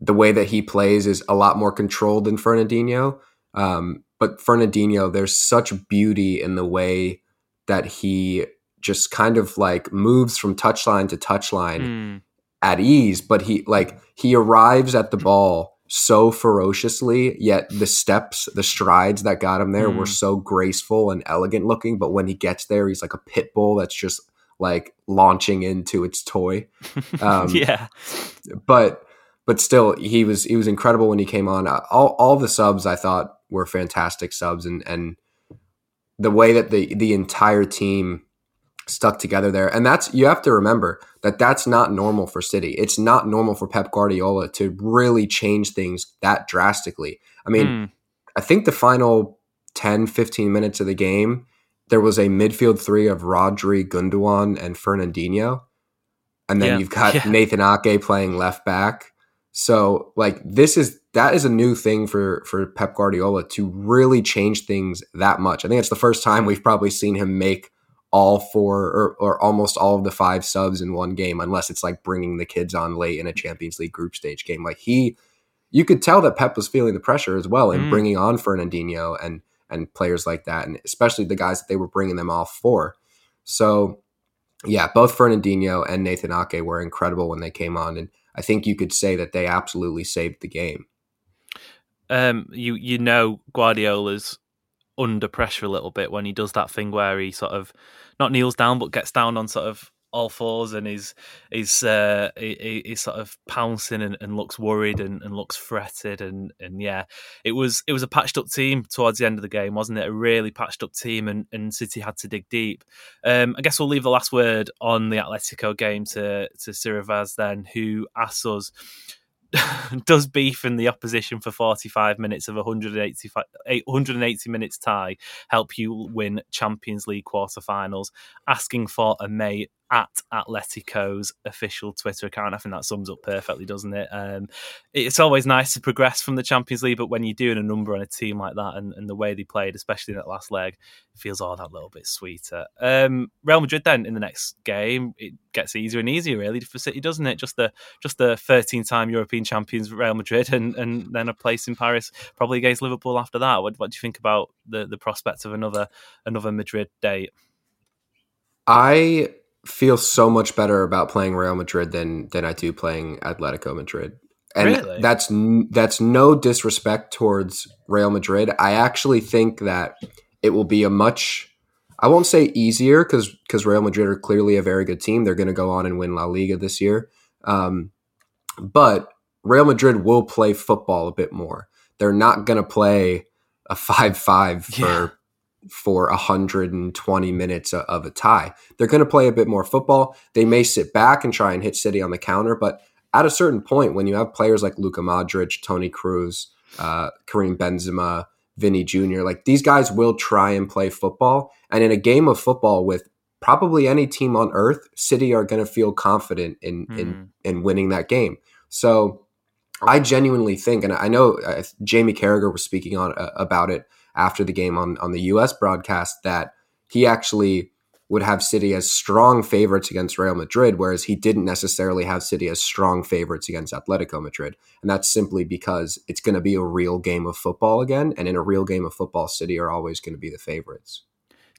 [SPEAKER 5] the way that he plays is a lot more controlled than Fernandinho. Um, but Fernandinho, there's such beauty in the way that he just kind of like moves from touchline to touchline mm. At ease, but he like he arrives at the ball so ferociously, yet the steps, the strides that got him there mm. were so graceful and elegant looking. But when he gets there, he's like a pit bull that's just like launching into its toy.
[SPEAKER 2] Um, yeah.
[SPEAKER 5] But but still, he was he was incredible when he came on. Uh, all all the subs I thought were fantastic subs, and and the way that the the entire team stuck together there. And that's you have to remember that that's not normal for City. It's not normal for Pep Guardiola to really change things that drastically. I mean, mm. I think the final 10 15 minutes of the game there was a midfield three of Rodri, Gundogan and Fernandinho. And then yeah. you've got yeah. Nathan Ake playing left back. So like this is that is a new thing for for Pep Guardiola to really change things that much. I think it's the first time we've probably seen him make all four or, or almost all of the five subs in one game, unless it's like bringing the kids on late in a Champions League group stage game. Like he, you could tell that Pep was feeling the pressure as well in mm. bringing on Fernandinho and and players like that, and especially the guys that they were bringing them off for. So, yeah, both Fernandinho and Nathan Ake were incredible when they came on, and I think you could say that they absolutely saved the game.
[SPEAKER 2] Um, you you know Guardiola's under pressure a little bit when he does that thing where he sort of not kneels down but gets down on sort of all fours and he's he's uh, he's sort of pouncing and, and looks worried and, and, looks fretted and and yeah it was it was a patched up team towards the end of the game wasn't it? A really patched up team and, and City had to dig deep. Um, I guess we'll leave the last word on the Atletico game to to Sirivaz then who asks us does beef in the opposition for 45 minutes of 180, 180 minutes tie help you win Champions League quarterfinals? Asking for a mate at Atletico's official Twitter account. I think that sums up perfectly, doesn't it? Um, it's always nice to progress from the Champions League, but when you're doing a number on a team like that and, and the way they played, especially in that last leg, it feels all that little bit sweeter. Um, Real Madrid then in the next game, it gets easier and easier really for City, doesn't it? Just the just the 13 time European champions Real Madrid and, and then a place in Paris probably against Liverpool after that. What, what do you think about the, the prospects of another another Madrid date?
[SPEAKER 5] I feel so much better about playing Real Madrid than than I do playing Atletico Madrid. And really? that's that's no disrespect towards Real Madrid. I actually think that it will be a much I won't say easier because because Real Madrid are clearly a very good team. They're going to go on and win La Liga this year. Um, but Real Madrid will play football a bit more. They're not going to play a 5-5 for
[SPEAKER 2] Yeah.
[SPEAKER 5] for 120 minutes of a tie. They're going to play a bit more football. They may sit back and try and hit City on the counter, but at a certain point, when you have players like Luka Modric, Toni Kroos, uh, Karim Benzema, Vini Jr., like these guys will try and play football. And in a game of football with probably any team on earth, City are going to feel confident in in in winning that game. So I genuinely think, and I know uh, Jamie Carragher was speaking on uh, about it after the game on on the U.S. broadcast that he actually would have City as strong favorites against Real Madrid, whereas he didn't necessarily have City as strong favorites against Atletico Madrid, and that's simply because it's going to be a real game of football again, and in a real game of football, City are always going to be the favorites.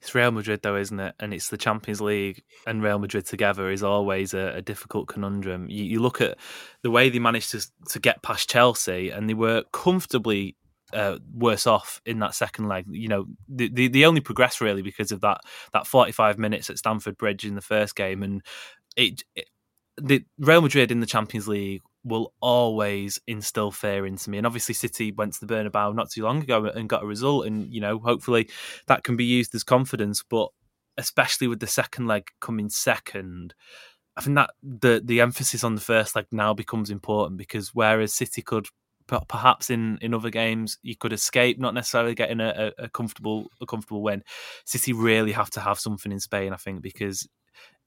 [SPEAKER 2] It's Real Madrid, though, isn't it? And it's the Champions League and Real Madrid together is always a, a difficult conundrum. You, you look at the way they managed to to get past Chelsea, and they were comfortably uh, worse off in that second leg. You know, the, they, they only progress really because of that that forty five minutes at Stamford Bridge in the first game, and it, it the Real Madrid in the Champions League will always instill fear into me. And obviously, City went to the Bernabeu not too long ago and got a result, and you know, hopefully that can be used as confidence. But especially with the second leg coming second, I think that the the emphasis on the first leg now becomes important because whereas City could perhaps in, in other games you could escape not necessarily getting a, a, comfortable a comfortable win. City really have to have something in Spain, I think, because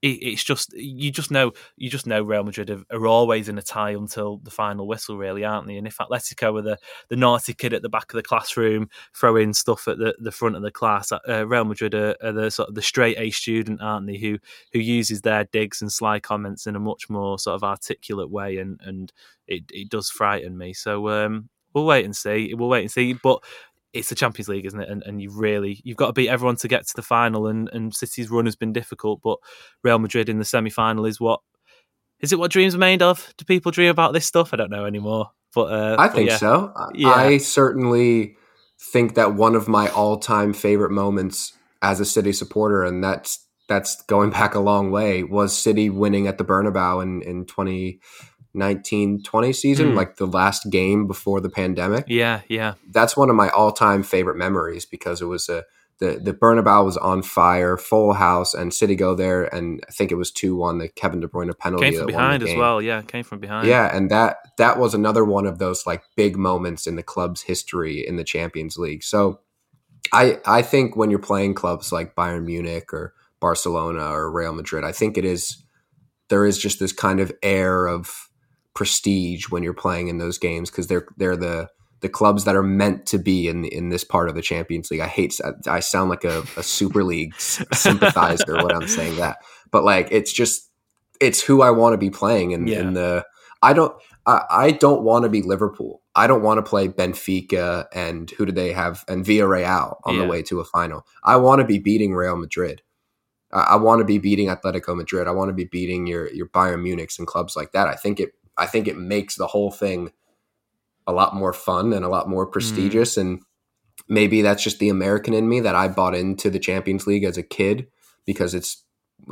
[SPEAKER 2] it, it's just you just know you just know Real Madrid are, are always in a tie until the final whistle, really, aren't they? And if Atletico are the, the naughty kid at the back of the classroom throwing stuff at the, the front of the class, uh, Real Madrid are, are the sort of the straight A student, aren't they? Who who uses their digs and sly comments in a much more sort of articulate way, and and it, it does frighten me. So um, we'll wait and see. We'll wait and see, but it's the Champions League, isn't it? And, and you really you've got to beat everyone to get to the final. And, and City's run has been difficult, but Real Madrid in the semi final is what is it? What dreams are made of? Do people dream about this stuff? I don't know anymore. But uh,
[SPEAKER 5] I
[SPEAKER 2] but
[SPEAKER 5] think
[SPEAKER 2] yeah.
[SPEAKER 5] so.
[SPEAKER 2] Yeah.
[SPEAKER 5] I certainly think that one of my all-time favorite moments as a City supporter, and that's that's going back a long way, was City winning at the Bernabeu in in 2019-20 season,
[SPEAKER 2] Mm.
[SPEAKER 5] like the last game before the pandemic.
[SPEAKER 2] Yeah, yeah,
[SPEAKER 5] That's one of my all-time favorite memories because it was a the the Bernabeu was on fire, full house, and City go there, and I think it was two one. The Kevin De Bruyne penalty
[SPEAKER 2] came from
[SPEAKER 5] that won the
[SPEAKER 2] behind as well. Yeah, came from behind.
[SPEAKER 5] Yeah, and that that was another one of those like big moments in the club's history in the Champions League. So I I think when you're playing clubs like Bayern Munich or Barcelona or Real Madrid, I think it is there is just this kind of air of prestige when you're playing in those games because they're they're the the clubs that are meant to be in in this part of the Champions League. I hate I sound like a, a Super League sympathizer when I'm saying that, but like it's just it's who I want to be playing in,
[SPEAKER 2] Yeah.
[SPEAKER 5] in the. I don't. I, I don't want to be Liverpool. I don't want to play Benfica and who do they have and Villarreal on the way to a final. I want to be beating Real Madrid. I, I want to be beating Atletico Madrid. I want to be beating your your Bayern Munichs and clubs like that. I think it. I think it makes the whole thing a lot more fun and a lot more prestigious. And maybe that's just the American in me that I bought into the Champions League as a kid because it's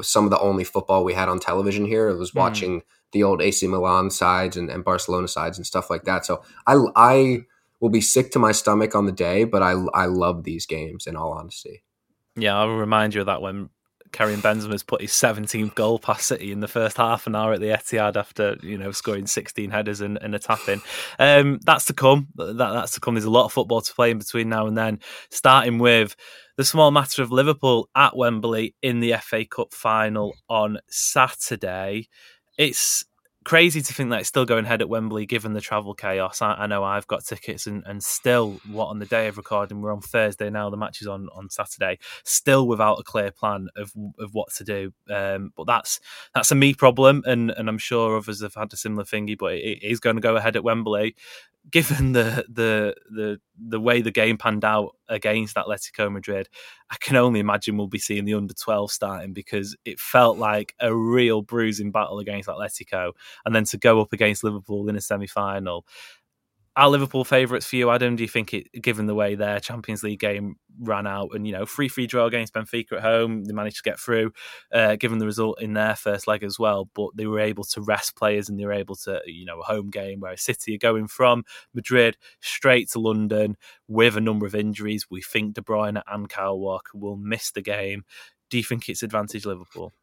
[SPEAKER 5] some of the only football we had on television here. It was
[SPEAKER 2] Mm.
[SPEAKER 5] watching the old AC Milan sides and, and Barcelona sides and stuff like that. So I I will be sick to my stomach on the day, but I I love these games in all honesty.
[SPEAKER 2] Yeah, I'll remind you of that when Karim Benzema's put his 17th goal past City in the first half an hour at the Etihad after you know scoring 16 headers and, and a tap in. Um, that's to come. That, that's to come. There's a lot of football to play in between now and then. Starting with the small matter of Liverpool at Wembley in the FA Cup final on Saturday. It's crazy to think that it's still going ahead at Wembley given the travel chaos. I, I know I've got tickets and, and still what on the day of recording, we're on Thursday now, the match is on, on Saturday, still without a clear plan of of what to do. Um, but that's that's a me problem and, and I'm sure others have had a similar thingy, but it, it is going to go ahead at Wembley. Given the the the the way the game panned out against Atletico Madrid, I can only imagine we'll be seeing the under 12 starting because it felt like a real bruising battle against Atletico and then to go up against Liverpool in a semi final. Are Liverpool favourites for you, Adam? Do you think it, given the way their Champions League game ran out, and you know, free free draw against Benfica at home, they managed to get through, uh, given the result in their first leg as well. But they were able to rest players, and they were able to, you know, a home game where City are going from Madrid straight to London with a number of injuries. We think De Bruyne and Kyle Walker will miss the game. Do you think it's advantage Liverpool?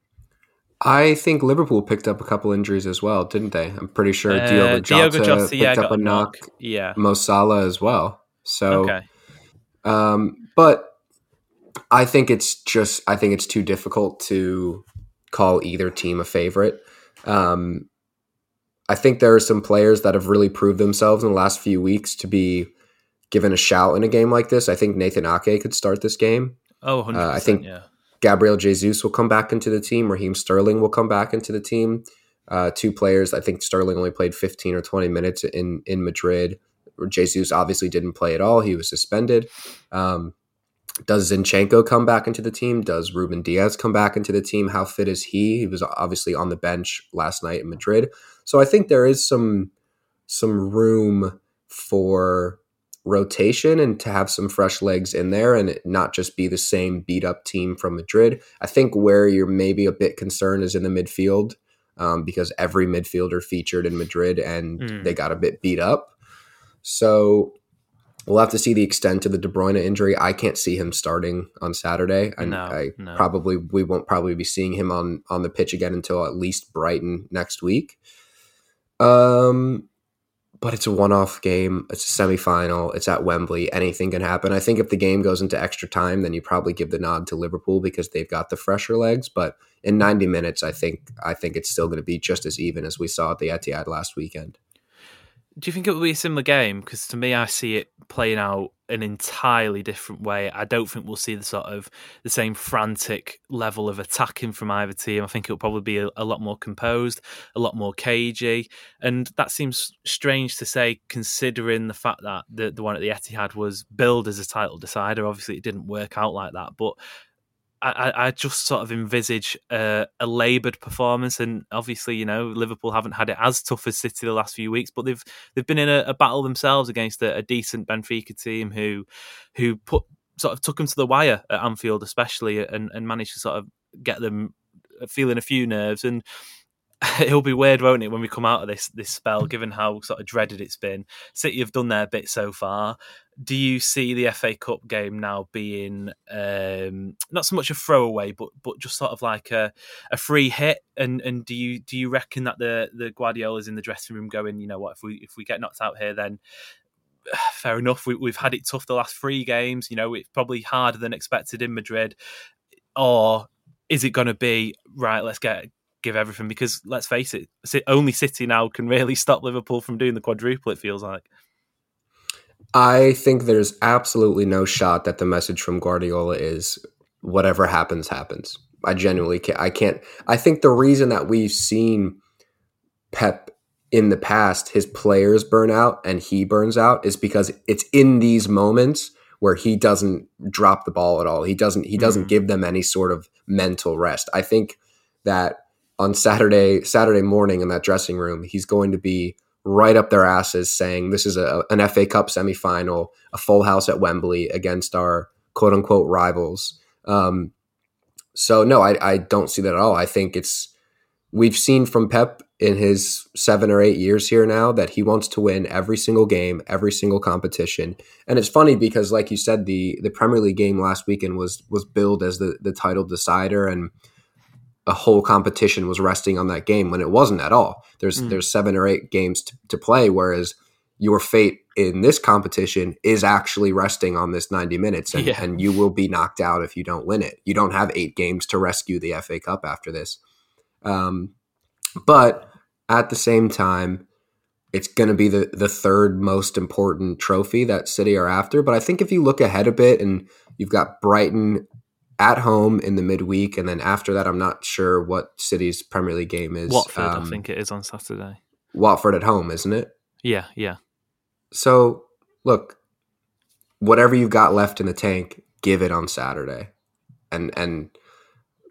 [SPEAKER 5] I think Liverpool picked up a couple injuries as well, didn't they? I'm pretty sure uh, Diogo Jota,
[SPEAKER 2] Diogo Jota
[SPEAKER 5] picked
[SPEAKER 2] yeah,
[SPEAKER 5] up a knock.
[SPEAKER 2] knock. Yeah,
[SPEAKER 5] Mo Salah as well. So,
[SPEAKER 2] okay.
[SPEAKER 5] um, but I think it's just I think it's too difficult to call either team a favorite. Um, I think there are some players that have really proved themselves in the last few weeks to be given a shout in a game like this. I think Nathan Ake could start this game.
[SPEAKER 2] Oh, uh,
[SPEAKER 5] I think
[SPEAKER 2] yeah.
[SPEAKER 5] Gabriel Jesus will come back into the team. Raheem Sterling will come back into the team. Uh, two players. I think Sterling only played 15 or 20 minutes in in Madrid. Jesus obviously didn't play at all. He was suspended. Um, does Zinchenko come back into the team? Does Ruben Dias come back into the team? How fit is he? He was obviously on the bench last night in Madrid. So I think there is some some room for rotation and to have some fresh legs in there and not just be the same beat up team from Madrid. I think where you're maybe a bit concerned is in the midfield um, because every midfielder featured in Madrid and mm. they got a bit beat up. So we'll have to see the extent of the De Bruyne injury. I can't see him starting on Saturday, and
[SPEAKER 2] no,
[SPEAKER 5] I
[SPEAKER 2] no.
[SPEAKER 5] probably we won't probably be seeing him on on the pitch again until at least Brighton next week. Um, but it's a one-off game. It's a semifinal. It's at Wembley. Anything can happen. I think if the game goes into extra time, then you probably give the nod to Liverpool because they've got the fresher legs. But in 90 minutes, I think I think it's still going to be just as even as we saw at the Etihad last weekend
[SPEAKER 2] do you think it will be a similar game? Because to me, I see it playing out an entirely different way. I don't think we'll see the sort of the same frantic level of attacking from either team. I think it'll probably be a, a lot more composed, a lot more cagey, and that seems strange to say considering the fact that the the one at the Etihad was billed as a title decider. Obviously, it didn't work out like that, but I, I just sort of envisage a, a laboured performance, and obviously, you know, Liverpool haven't had it as tough as City the last few weeks, but they've they've been in a, a battle themselves against a, a, decent Benfica team who who put sort of took them to the wire at Anfield, especially, and, and managed to sort of get them uh, feeling a few nerves. And it'll be weird, won't it, when we come out of this this spell, given how sort of dreaded it's been. City have done their bit so far. Do you see the FA Cup game now being um, not so much a throwaway, but but just sort of like a, a free hit? And and do you do you reckon that the the Guardiola's in the dressing room going, you know what, if we if we get knocked out here, then fair enough. We, we've had it tough the last three games. You know, it's probably harder than expected in Madrid. Or is it going to be right? Let's get give everything because let's face it, only City now can really stop Liverpool from doing the quadruple. It feels like.
[SPEAKER 5] I think there's absolutely no shot that the message from Guardiola is whatever happens happens. I genuinely can't. I can't. I think the reason that we've seen Pep in the past, his players burn out and he burns out, is because it's in these moments where he doesn't drop the ball at all. He doesn't. He doesn't mm-hmm. give them any sort of mental rest. I think that on Saturday Saturday morning in that dressing room, he's going to be right up their asses saying this is a, an FA Cup semifinal, a full house at Wembley against our quote unquote rivals. Um, so no, I, I don't see that at all. I think it's we've seen from Pep in his seven or eight years here now that he wants to win every single game, every single competition. And it's funny because, like you said, the the Premier League game last weekend was was billed as the the title decider and a whole competition was resting on that game when it wasn't at all. There's mm. there's seven or eight games to, to play, whereas your fate in this competition is actually resting on this 90 minutes and, yeah. and you will be knocked out if you don't win it. You don't have eight games to rescue the FA Cup after this. Um, but at the same time, it's going to be the, the third most important trophy that City are after. But I think if you look ahead a bit and you've got Brighton at home in the midweek, and then after that, I'm not sure what City's Premier League game is.
[SPEAKER 2] Watford, um, I think it is on Saturday.
[SPEAKER 5] Watford at home, isn't it?
[SPEAKER 2] Yeah, yeah.
[SPEAKER 5] So look, whatever you've got left in the tank, give it on Saturday, and and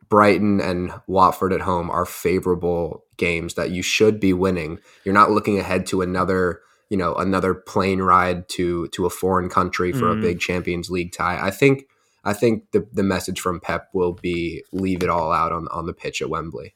[SPEAKER 5] Brighton and Watford at home are favorable games that you should be winning. You're not looking ahead to another you know another plane ride to to a foreign country for
[SPEAKER 2] Mm.
[SPEAKER 5] a big Champions League tie. I think I think the the message from Pep will be leave it all out on on the pitch at Wembley.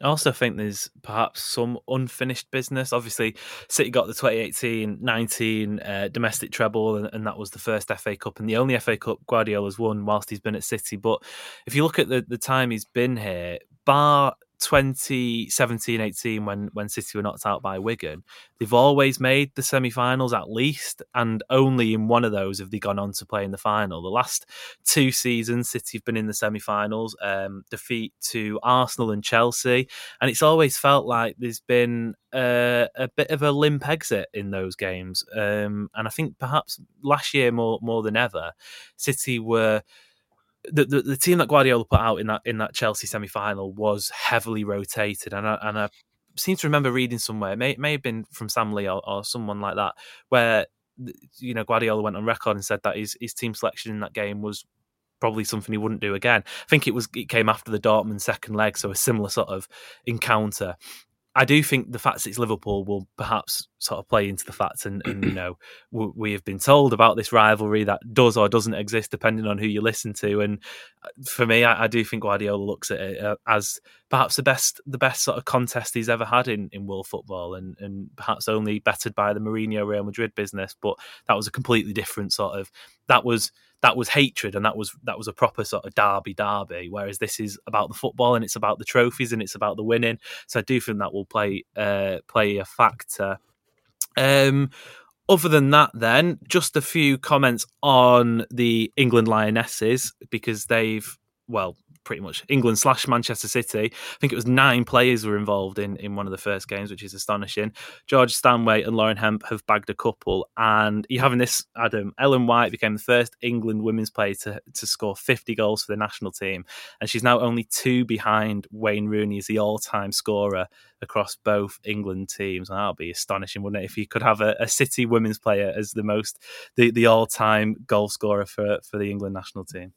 [SPEAKER 2] I also think there's perhaps some unfinished business. Obviously, City got the 2018-19 uh, domestic treble, and, and that was the first FA Cup and the only FA Cup Guardiola's won whilst he's been at City. But if you look at the, the time he's been here, bar 2017-18 when when City were knocked out by Wigan, they've always made the semi-finals at least, and only in one of those have they gone on to play in the final. The last two seasons, City have been in the semi-finals, um, defeat to Arsenal and Chelsea, and it's always felt like there's been a bit of a limp exit in those games. Um, and I think perhaps last year more more than ever, City were the, the, the team that Guardiola put out in that in that Chelsea semi final was heavily rotated, and I, and I seem to remember reading somewhere, it may may have been from Sam Lee or, or someone like that, where you know Guardiola went on record and said that his his team selection in that game was probably something he wouldn't do again. I think it was it came after the Dortmund second leg, so a similar sort of encounter. I do think the fact that it's Liverpool will perhaps sort of play into the fact, and, and you know, we, have been told about this rivalry that does or doesn't exist depending on who you listen to. And uh, for me, I, I do think Guardiola looks at it uh, as perhaps the best, the best sort of contest he's ever had in, in world football, and and perhaps only bettered by the Mourinho Real Madrid business. But that was a completely different sort of that was that was hatred and that was that was a proper sort of derby derby. Whereas this is about the football and it's about the trophies and it's about the winning. So i do think that will play uh play a factor. Um other than that then just a few comments on the england lionesses because they've well pretty much England slash Manchester City. I think it was nine players were involved in, in one of the first games, which is astonishing. George Stanway and Lauren Hemp have bagged a couple, and you're having this, Adam. Ellen White became the first England women's player to, to score 50 goals for the national team, and she's now only two behind Wayne Rooney as the all time scorer across both England teams. And that would be astonishing, wouldn't it, if you could have a, a City women's player as the most the, the all time goal scorer for, for the England national team.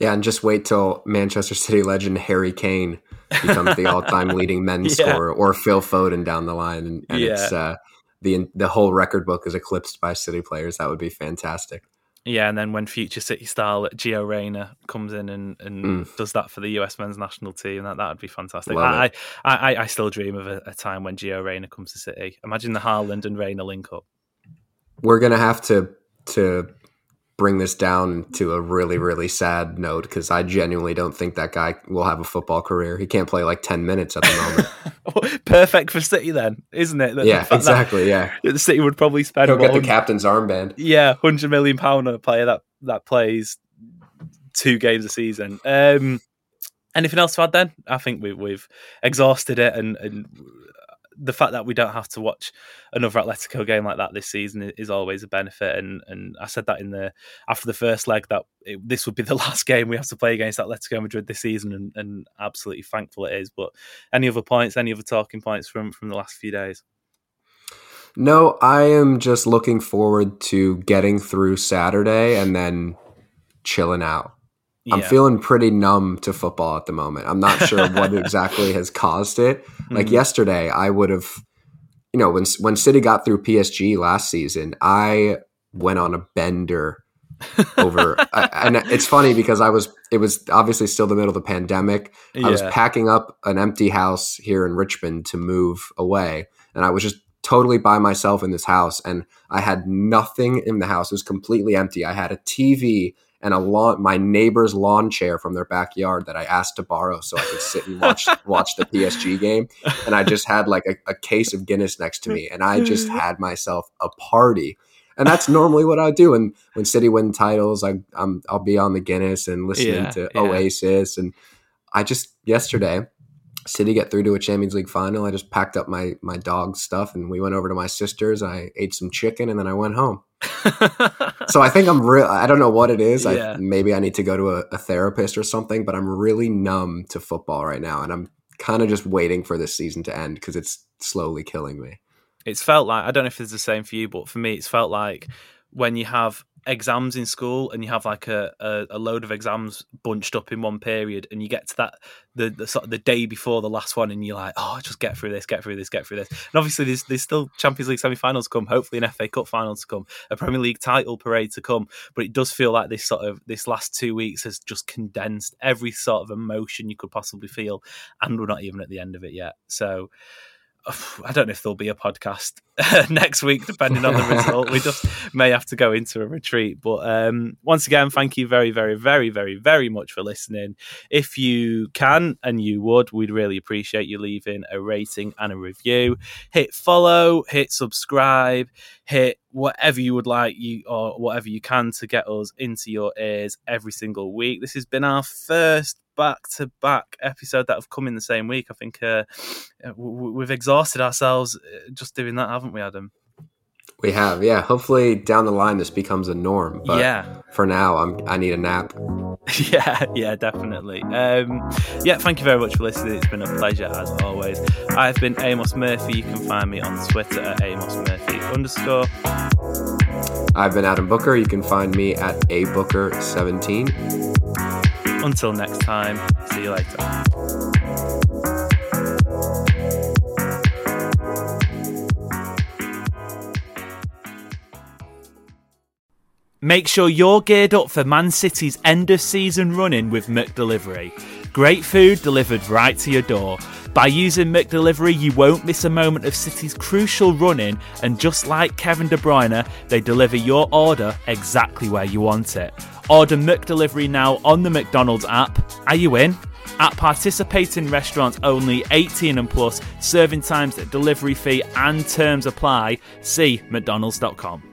[SPEAKER 5] Yeah, and just wait till Manchester City legend Harry Kane becomes the all-time leading men's
[SPEAKER 2] Yeah.
[SPEAKER 5] scorer, or Phil Foden down the line, and, and it's uh, the the whole record book is eclipsed by City players. That would be fantastic.
[SPEAKER 2] Yeah, and then when future City star Gio Reyna comes in and, and does that for the US men's national team, that that would be fantastic. I. I, I I still dream of a, a time when Gio Reyna comes to City. Imagine the Haaland and Reyna link up.
[SPEAKER 5] We're gonna have to to bring this down to a really really sad note because I genuinely don't think that guy will have a football career. He can't play like ten minutes at the moment.
[SPEAKER 2] Perfect for City, then, isn't it? The
[SPEAKER 5] yeah,
[SPEAKER 2] fact that-
[SPEAKER 5] exactly. Yeah,
[SPEAKER 2] the City would probably spend
[SPEAKER 5] he'll get the captain's armband.
[SPEAKER 2] yeah, hundred million pound on a player that that plays two games a season. Um, anything else to add? Then I think we, we've exhausted it, and, and the fact that we don't have to watch another Atletico game like that this season is always a benefit. And and I said that in the after the first leg that it, this would be the last game we have to play against Atletico Madrid this season, and, and absolutely thankful it is. But any other points? Any other talking points from from the last few days?
[SPEAKER 5] No, I am just looking forward to getting through Saturday and then chilling out. I'm feeling pretty numb to football at the moment. I'm not sure what exactly has caused it. Like
[SPEAKER 2] Mhm.
[SPEAKER 5] yesterday, I would have, you know, when when City got through PSG last season, I went on a bender over. I, and it's funny because I was, it was obviously still the middle of the pandemic. I was packing up an empty house here in Richmond to move away, and I was just totally by myself in this house, and I had nothing in the house. It was completely empty. I had a TV and a lawn, my neighbor's lawn chair from their backyard that I asked to borrow so I could sit and watch watch the PSG game, and I just had like a, a case of Guinness next to me, and I just mm. had myself a party. And that's normally what I do. And when City win titles, I, I'm I'll be on the Guinness and listening
[SPEAKER 2] Yeah,
[SPEAKER 5] to
[SPEAKER 2] yeah.
[SPEAKER 5] Oasis. And I just yesterday, City get through to a Champions League final. I just packed up my my dog stuff and we went over to my sister's. I ate some chicken and then I went home. So I think I'm real. I don't know what it is.
[SPEAKER 2] Yeah.
[SPEAKER 5] I, maybe I need to go to a, a therapist or something. But I'm really numb to football right now, and I'm kind of just waiting for this season to end because it's slowly killing me.
[SPEAKER 2] it's felt like I don't know if it's the same for you, but for me, it's felt like when you have exams in school and you have like a, a, a, load of exams bunched up in one period and you get to that the, the sort of the day before the last one and you're like oh just get through this get through this get through this. And obviously there's, there's still champions league semi-finals come hopefully an fa cup final to come a premier league title parade to come but it does feel like this sort of this last two weeks has just condensed every sort of emotion you could possibly feel and we're not even at the end of it yet. So I don't know if there'll be a podcast next week, depending on the result. we just may have to go into a retreat. But um, once again, thank you very, very, very, very, very much for listening. If you can and you would, we'd really appreciate you leaving a rating and a review. Hit follow, hit subscribe, hit whatever you would like you or whatever you can to get us into your ears every single week. This has been our first back to back episode that have come in the same week. I think uh, we've exhausted ourselves uh, just doing that, haven't we, Adam?
[SPEAKER 5] We have, yeah. Hopefully, down the line, this becomes a norm. But yeah. For now, I'm. I need a nap.
[SPEAKER 2] yeah, yeah, definitely. Um, yeah, thank you very much for listening. It's been a pleasure as always. I've been Amos Murphy. You can find me on Twitter at Amos Murphy underscore.
[SPEAKER 5] I've been Adam Booker. You can find me at a Booker 17.
[SPEAKER 2] Until next time, see you later. Make sure you're geared up for Man City's end of season running with McDelivery. Great food delivered right to your door. By using McDelivery, you won't miss a moment of City's crucial running, and just like Kevin De Bruyne, they deliver your order exactly where you want it. Order McDelivery now on the McDonald's app. Are you in? At participating restaurants only 18 and plus, serving times, delivery fee, and terms apply. See McDonald's.com.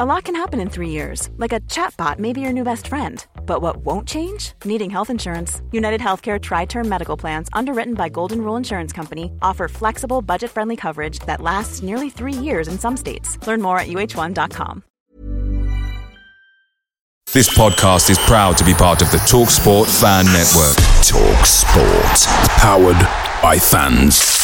[SPEAKER 6] A lot can happen in three years, like a chatbot may be your new best friend. But what won't change? Needing health insurance. United Healthcare TriTerm Medical Plans, underwritten by Golden Rule Insurance Company, offer flexible, budget friendly coverage that lasts nearly three years in some states. Learn more at uhone.com.
[SPEAKER 7] This podcast is proud to be part of the TalkSport Fan Network.
[SPEAKER 8] TalkSport, powered by fans.